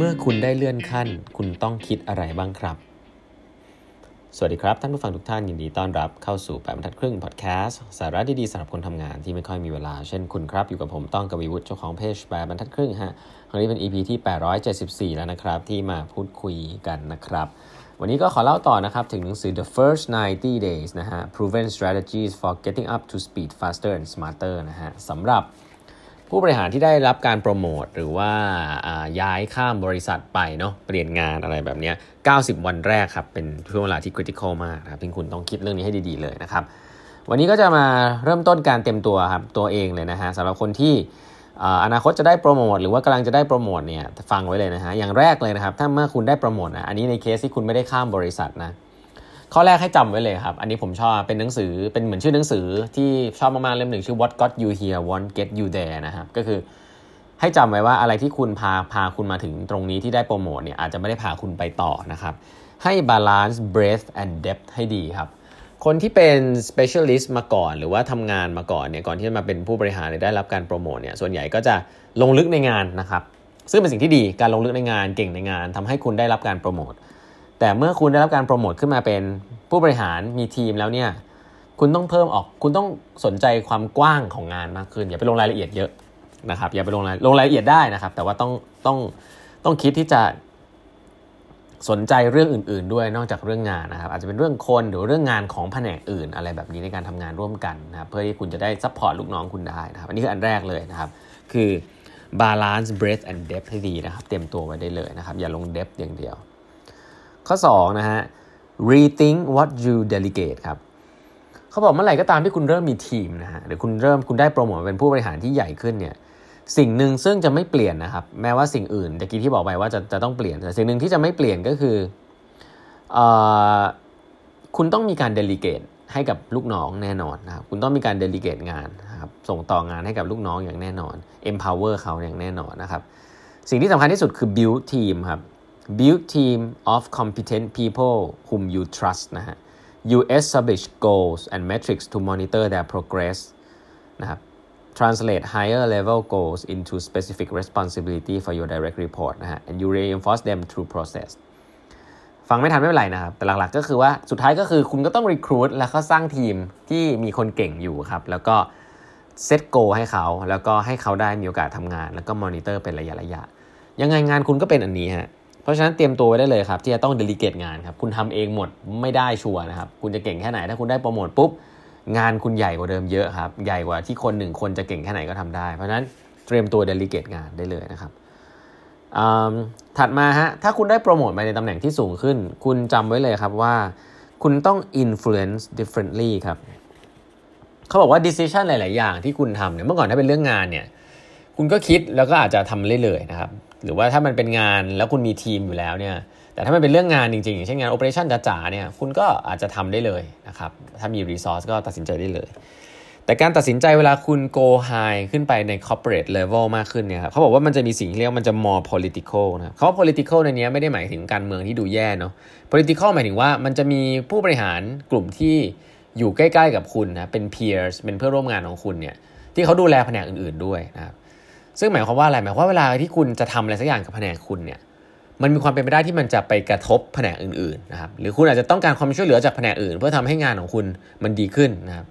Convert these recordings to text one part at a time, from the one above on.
เมื่อคุณได้เลื่อนขั้น คุณต้องคิดอะไรบ้างครับ สวัสดีครับ ท่านผู้ฟังทุกท่านยินดีต้อนรับเข้าสู่แปดบรรทัดครึ่งพอดแคสต์สาระดีๆสำหรับคนทำงานที่ไม่ค่อยมีเวลา เช่นคุณครับ อยู่กับผมต้องกวีวุฒิเจ้าของเพจแปดบรรทัดครึ่งฮะครั้งนี้เป็น EP ที่ 874 แล้วนะครับ ที่มาพูดคุยกันนะครับ วันนี้ก็ขอเล่าต่อนะครับ ถึงหนังสือ The First 90 Days นะฮะ Proven Strategies for Getting Up to Speed Faster and Smarter นะฮะสำหรับ ผู้บริหารที่ได้รับการโปรโมทหรือว่าย้ายข้ามบริษัทไปเนาะเปลี่ยนงานอะไรแบบนี้ 90 วันแรกครับ เป็นช่วงเวลาที่ critical มากครับที่คุณต้องคิดเรื่องนี้ให้ดีๆเลยนะครับ วันนี้ก็จะมาเริ่มต้นการเต็มตัวครับ ตัวเองเลยนะฮะสำหรับคนที่อนาคตจะได้โปรโมทหรือว่ากำลังจะได้โปรโมทเนี่ยฟังไว้เลยนะฮะอย่างแรกเลยนะครับ ถ้าเมื่อคุณได้โปรโมทนะอันนี้ในเคสที่คุณไม่ได้ข้ามบริษัทนะ ข้อแรกให้จำไว้เลยครับ อันนี้ผมชอบเป็นหนังสือเป็นเหมือนชื่อหนังสือที่ชอบมากๆเล่มหนึ่งชื่อ What Got You Here Won't Get You There นะครับก็คือให้จำไว้ว่าอะไรที่คุณพาพาคุณมาถึงตรงนี้ที่ได้โปรโมทเนี่ยอาจจะไม่ได้พาคุณไปต่อนะครับ ให้ balance breadth and depth ให้ดีครับ คนที่เป็น specialist มาก่อนหรือว่าทำงานมาก่อนเนี่ยก่อนที่จะมาเป็นผู้บริหารได้รับการโปรโมทเนี่ยส่วนใหญ่ก็จะลงลึกในงานนะครับ ซึ่งเป็นสิ่งที่ดีการลงลึกในงานเก่งในงานทำให้คุณได้รับการโปรโมท แต่เมื่อคุณได้รับการโปรโมทขึ้นมาเป็นผู้บริหารมีทีมแล้วเนี่ยคุณต้องเพิ่มออกคุณต้องสนใจความกว้างของงานมากขึ้น อย่าไปลงรายละเอียดเยอะนะครับอย่าไปลงรายลงรายละเอียดได้นะครับ แต่ว่าต้องต้องต้องคิดที่จะสนใจเรื่องอื่น ๆ ด้วยนอกจากเรื่องงานนะครับ อาจจะเป็นเรื่องคนหรือเรื่องงานของแผนกอื่น อะไรแบบนี้ในการทำงานร่วมกันนะครับเพื่อที่คุณจะได้ support ลูกน้องคุณได้นะครับอันนี้คืออันแรกเลยนะครับ คือ balance breadth and depth ให้ดีนะครับ เตรียมตัวไว้ได้เลยนะครับ อย่าลง depth อย่างเดียว ข้อ2นะฮะ rethink what you delegate ครับเขาบอกเมื่อไหร่ก็ตามที่คุณเริ่มมีทีมนะฮะหรือคุณเริ่มคุณได้โปรโมทเป็นผู้บริหารที่ใหญ่ขึ้นเนี่ยสิ่งหนึ่งซึ่งจะไม่เปลี่ยนนะครับ แม้ว่าสิ่งอื่นตะกี้ที่บอกไปว่าจะจะต้องเปลี่ยนแต่สิ่งหนึ่งที่จะไม่เปลี่ยนก็คืออคุณต้องมีการเดลิเกตให้กับลูกน้องแน่นอนนะครับคุณต้องมีการเดลิเกตงานนะครับส่งต่องานให้กับลูกน้องอย่างแน่นอน empower เขาอย่างแน่นอนนะครับ สิ่งที่สำคัญที่สุดคือ build team ครับ build team of competent people whom you trust นะฮะ you establish goals and metrics to monitor their progress นะครับ translate higher level goals into specific responsibility for your direct report นะฮะ and you reinforce them through process ฟังไม่ทันไม่เป็นไรนะครับ แต่หลักๆก็คือว่าสุดท้ายก็คือคุณก็ต้อง recruit แล้วก็สร้างทีมที่มีคนเก่งอยู่ครับ แล้วก็set goal ให้เขา แล้วก็ให้เขาได้มีโอกาสทำงาน แล้วก็มอนิเตอร์เป็นระยะระยะยังไงงานคุณก็เป็นอันนี้ฮะ เพราะฉะนั้นเตรียมตัวไว้ได้เลยครับที่จะต้อง delegate งานครับคุณทำเองหมดไม่ได้ชัวร์นะครับคุณจะเก่งแค่ไหนถ้าคุณได้โปรโมทปุ๊บงานคุณใหญ่กว่าเดิมเยอะครับใหญ่กว่าที่คนหนึ่งคนจะเก่งแค่ไหนก็ทำได้ เพราะฉะนั้นเตรียมตัว delegate งานได้เลยนะครับถัดมาฮะถ้าคุณได้โปรโมทไปในตำแหน่งที่สูงขึ้น คุณจำไว้เลยครับว่า คุณต้อง influence differently ครับเขาบอกว่า decision หลาย ๆ อย่างที่คุณทำเนี่ยเมื่อก่อนถ้าเป็นเรื่องงานเนี่ยคุณก็คิดแล้วก็อาจจะทำเรื่อยๆนะครับ หรือว่าถ้ามันเป็นงานแล้วคุณมีทีมอยู่แล้วเนี่ยแต่ถ้ามันเป็นเรื่องงานจริงๆเช่นงานโอเปอเรชั่นจ๋าๆเนี่ยคุณก็อาจจะทำได้เลยนะครับถ้ามีรีซอสก็ตัดสินใจได้เลย แต่การตัดสินใจเวลาคุณ go high ขึ้นไปใน corporate level มากขึ้นเนี่ยครับเขาบอกว่ามันจะมีสิ่งที่เรียกมันจะ more political นะเขา political ในนี้ไม่ได้หมายถึงการเมืองที่ดูแย่เนาะ political หมายถึงว่ามันจะมีผู้บริหารกลุ่มที่อยู่ใกล้ ๆ กับคุณนะเป็น peers เป็นเพื่อนร่วมงานของคุณเนี่ยที่เขาดูแลแผนกอื่น ๆด้วยนะครับ ซึ่งหมายความว่าอะไรหมายความว่าเวลาที่คุณจะทำอะไรสักอย่างกับแผนกคุณเนี่ยมันมีความเป็นไปได้ที่มันจะไปกระทบแผนกอื่นๆนะครับหรือคุณอาจจะต้องการความช่วยเหลือจากแผนกอื่น เพื่อทำให้งานของคุณมันดีขึ้นนะครับ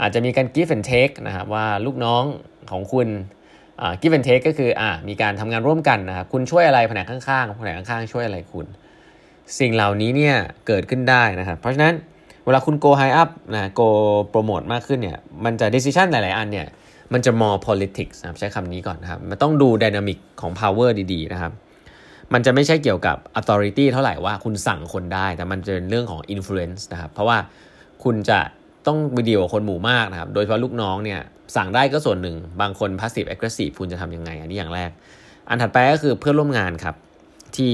อาจจะมีการ give and take นะครับว่าลูกน้องของคุณ give and take ก็คืออ่ามีการทำงานร่วมกันนะครับคุณช่วยอะไรแผนกข้างๆแผนกข้างๆช่วยอะไรคุณ สิ่งเหล่านี้เนี่ยเกิดขึ้นได้นะครับเพราะฉะนั้นเวลาคุณ go high up นะ go promote มากขึ้นเนี่ยมันจะ decision หลายๆ อันเนี่ย มันจะ more politics นะครับใช้คำนี้ก่อนนะครับ มันต้องดู dynamic ของ power ดีๆนะครับ มันจะไม่ใช่เกี่ยวกับ authority เท่าไหร่ว่าคุณสั่งคนได้ แต่มันจะเป็นเรื่องของ influence นะครับ เพราะว่าคุณจะต้องวิดีโอคนหมู่มากนะครับ โดยเฉพาะลูกน้องเนี่ยสั่งได้ก็ส่วนหนึ่ง บางคน passive aggressive คุณจะทำยังไง อันนี้อย่างแรก อันถัดไปก็คือเพื่อนร่วมงานครับที่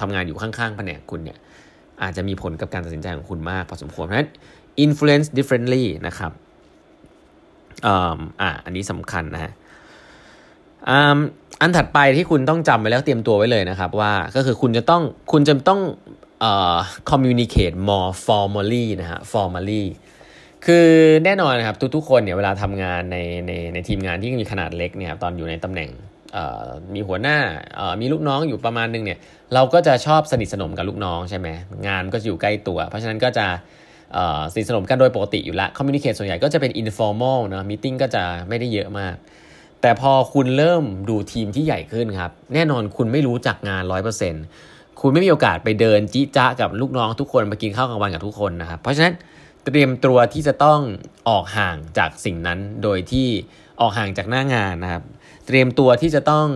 ทำงานอยู่ข้างๆแผนกคุณเนี่ยอาจจะมีผลกับการตัดสินใจของคุณมากพอสมควรเพราะฉะนั้น influence differently นะครับ อ่าอันนี้สำคัญนะฮะอันถัดไปที่คุณต้องจำไว้แล้วเตรียมตัวไว้เลยนะครับ ว่าก็คือคุณจะต้องคุณจะต้องเอ่อ communicate more formally นะฮะ formally คือแน่นอนนะครับทุกๆคนเนี่ยเวลาทำงานในในในทีมงานที่มีขนาดเล็กเนี่ยตอนอยู่ในตำแหน่งมีหัวหน้ามีลูกน้องอยู่ประมาณนึงเนี่ยเราก็จะชอบสนิทสนมกับลูกน้องใช่ไหมงานก็จะอยู่ใกล้ตัว เพราะฉะนั้นก็จะ สนิทสนมกันโดยปกติอยู่ละคอมมิวนิเคชส่วนใหญ่ก็จะเป็น informal นะมิ팅ก็จะไม่ได้เยอะมาก แต่พอคุณเริ่มดูทีมที่ใหญ่ขึ้นครับ แน่นอนคุณไม่รู้จักงาน 100%คุณไม่มีโอกาสไปเดินจิจ้ากับลูกน้องทุกคนมากินข้าวกลางวันกับทุกคนนะครับ เพราะฉะนั้นเตรียมตัวที่จะต้องออกห่างจากสิ่งนั้น โดยที่ออกห่างจากหน้างานนะครับ เตรียมตัวที่จะต้อง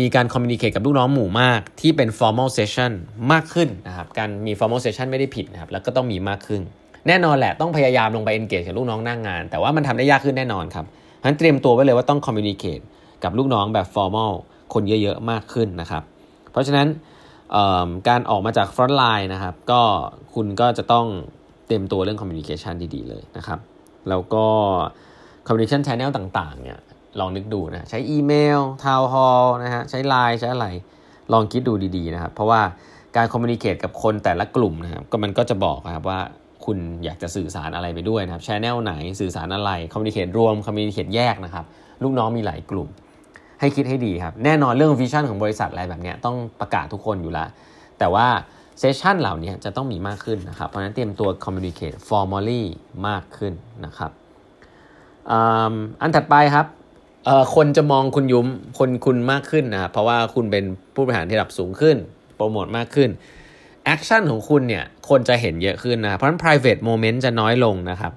มีการคอมมิวนิเคชกับลูกน้องหมู่มาก ที่เป็น formal session มากขึ้นนะครับการมี formal session ไม่ได้ผิดนะครับแล้วก็ต้องมีมากขึ้น แน่นอนแหละต้องพยายามลงไป engage กับลูกน้องหน้างงาน แต่ว่ามันทำได้ยากขึ้นแน่นอนครับฉะนั้นเตรียมตัวไว้เลยว่าต้อง communicate กับลูกน้องแบบ formal คนเยอะๆมากขึ้นนะครับเพราะฉะนั้นการออกมาจาก front line นะครับก็คุณก็จะต้องเตรียมตัวเรื่อง communication ดีๆเลยนะครับ แล้วก็ communication channel ต่างๆเนี่ย ลองนึกดูนะใช้อีเมล town hall นะฮะใช้ไลน์ใช้อะไร ลองคิดดูดีๆนะครับ เพราะว่าการ communicate กับคนแต่ละกลุ่มนะครับก็มันก็จะบอกนะครับว่าคุณอยากจะสื่อสารอะไรไปด้วยนะครับ channel ไหนสื่อสารอะไร communicate รวม communicate แยกนะครับ ลูกน้องมีหลายกลุ่ม ให้คิดให้ดีครับ แน่นอนเรื่อง vision ของบริษัทอะไรแบบนี้ต้องประกาศทุกคนอยู่แล้วแต่ว่า session เหล่านี้จะต้องมีมากขึ้นนะครับ เพราะนั้นเตรียมตัว communicate formally มากขึ้นนะครับอันถัดไปครับ เอ่อคนจะมองคุณยุ้มคนคุณมากขึ้นนะครับเพราะว่าคุณเป็นผู้บริหารที่ระดับสูงขึ้น โปรโมทมากขึ้น action ของคุณเนี่ยคนจะเห็นเยอะขึ้นนะ เพราะฉะนั้น private moment จะน้อยลงนะครับ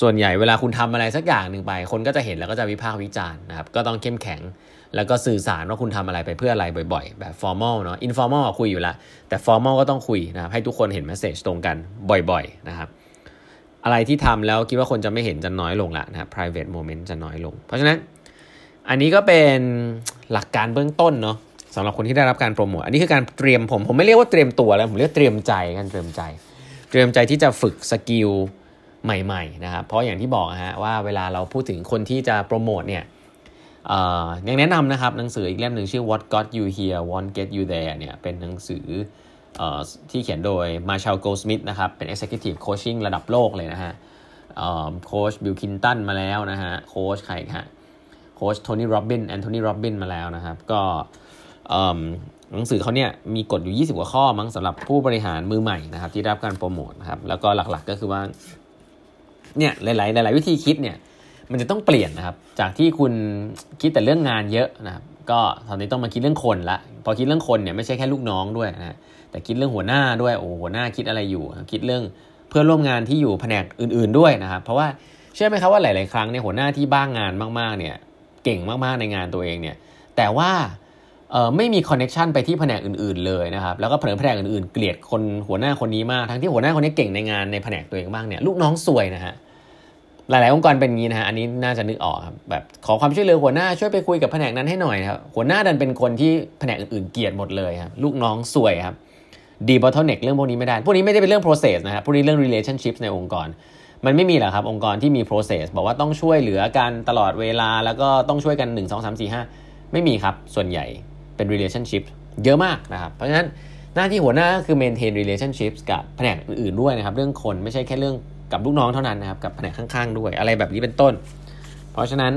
ส่วนใหญ่เวลาคุณทำอะไรสักอย่างหนึ่งไป คนก็จะเห็นแล้วก็จะวิพากษ์วิจารณ์นะครับ ก็ต้องเข้มแข็ง แล้วก็สื่อสารว่าคุณทำอะไรไปเพื่ออะไรบ่อย ๆ แบบ formal เนาะ informal คุยอยู่ล้วแต่ formal ก็ต้องคุยนะครับ ให้ทุกคนเห็น message ตรงกันบ่อย ๆ นะครับ อะไรที่ทำแล้วคิดว่าคนจะไม่เห็นจะน้อยลงละนะครับ private moment จะน้อยลง เพราะฉะนั้นอันนี้ก็เป็นหลักการเบื้องต้นเนาะสำหรับคนที่ได้รับการโปรโมทอันนี้คือการเตรียมผม ผมไม่เรียกว่าเตรียมตัวแล้วผมเรียกเตรียมใจกันเตรียมใจ เตรียมใจที่จะฝึก skill ใหม่ๆนะครับเพราะอย่างที่บอกฮะว่าเวลาเราพูดถึงคนที่จะโปรโมทเนี่ยยังแนะนำนะครับหนังสืออีกเล่มหนึ่งชื่อ What Got You Here Won't Get You There เนี่ยเป็นหนังสือ ที่เขียนโดย Marshall Goldsmith นะครับเป็น Executive Coaching ระดับโลกเลยนะฮะโค้ช Bill Clinton มาแล้วนะฮะโค้ชใครฮะโค้ช Tony Robbins Anthony Robbins มาแล้วนะครับ ก็หนังสือเขาเนี่ยมีกฎอยู่ 20 กว่าข้อมั้งสำหรับผู้บริหารมือใหม่นะครับ ที่รับการโปรโมทนะครับ แล้วก็หลักๆก็คือว่าเนี่ยหลายๆหลาย ๆ วิธีคิดเนี่ยมันจะต้องเปลี่ยนนะครับ จากที่คุณคิดแต่เรื่องงานเยอะนะครับ ก็ตอนนี้ต้องมาคิดเรื่องคนละพอคิดเรื่องคนเนี่ยไม่ใช่แค่ลูกน้องด้วยนะแต่คิดเรื่องหัวหน้าด้วยโอ้หัวหน้าคิดอะไรอยู่ คิดเรื่องเพื่อนร่วมงานที่อยู่แผนกอื่น ๆด้วยนะครับเพราะว่าเชื่อไหมครับว่าหลาย ๆ ครั้งเนี่ยหัวหน้าที่บ้างงานมากๆเนี่ยเก่งมากๆในงานตัวเองเนี่ยแต่ว่าไม่มี connection ไปที่แผนกอื่น ๆ เลยนะครับแล้วก็แผนกแผนกอื่น ๆ เกลียดคนหัวหน้าคนนี้มากทั้งที่หัวหน้าคนนี้เก่งในงานในแผนกตัวเองบ้างเนี่ยลูกน้องซวยนะฮะ หลาย ๆ องค์กรเป็นงี้นะฮะอันนี้น่าจะนึกออกครับแบบขอความช่วยเหลือหัวหน้าช่วยไปคุยกับแผนกนั้นให้หน่อยครับหัวหน้าดันเป็นคนที่แผนกอื่น ๆ เกลียดหมดเลยครับลูกน้องซวยครับดี bottleneck เรื่องพวกนี้ไม่ได้ พวกนี้ไม่ได้เป็นเรื่อง process นะครับพวกนี้เรื่อง relationship ในองค์กร มันไม่มีหรอกครับ องค์กรที่มี process บอกว่าต้องช่วยเหลือกันตลอดเวลา แล้วก็ต้องช่วยกัน 1 2 3 4 5 ไม่มีครับ ส่วนใหญ่เป็น relationship เยอะมากนะครับ เพราะฉะนั้นหน้าที่หัวหน้าคือ maintain relationship กับแผนกอื่น ๆ ด้วยนะครับ เรื่องคนไม่ใช่แค่เรื่อง กับลูกน้องเท่านั้นนะครับกับแผนกข้างๆ ด้วยอะไรแบบนี้เป็นต้น เพราะฉะนั้น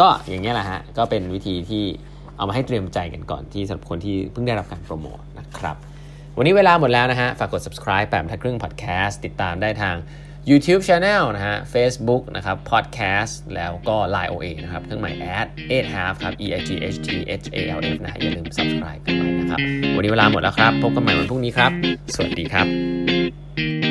ก็อย่างนี้แหละฮะก็เป็นวิธีที่เอามาให้เตรียมใจกันก่อนที่สำหรับคนที่เพิ่งได้รับการโปรโมทนะครับวันนี้เวลาหมดแล้วนะฮะฝากกด subscribe แปมทัดครึ่ง podcast ติดตามได้ทาง YouTube Channel นะฮะ Facebook นะครับ Podcast แล้วก็ Line OA นะครับ เครื่องหมาย ad 8 half ครับ e i g h t h a l f นะฮะอย่าลืม subscribe กันไว้นะครับ วันนี้เวลาหมดแล้วครับ พบกันใหม่วันพรุ่งนี้ครับ สวัสดีครับ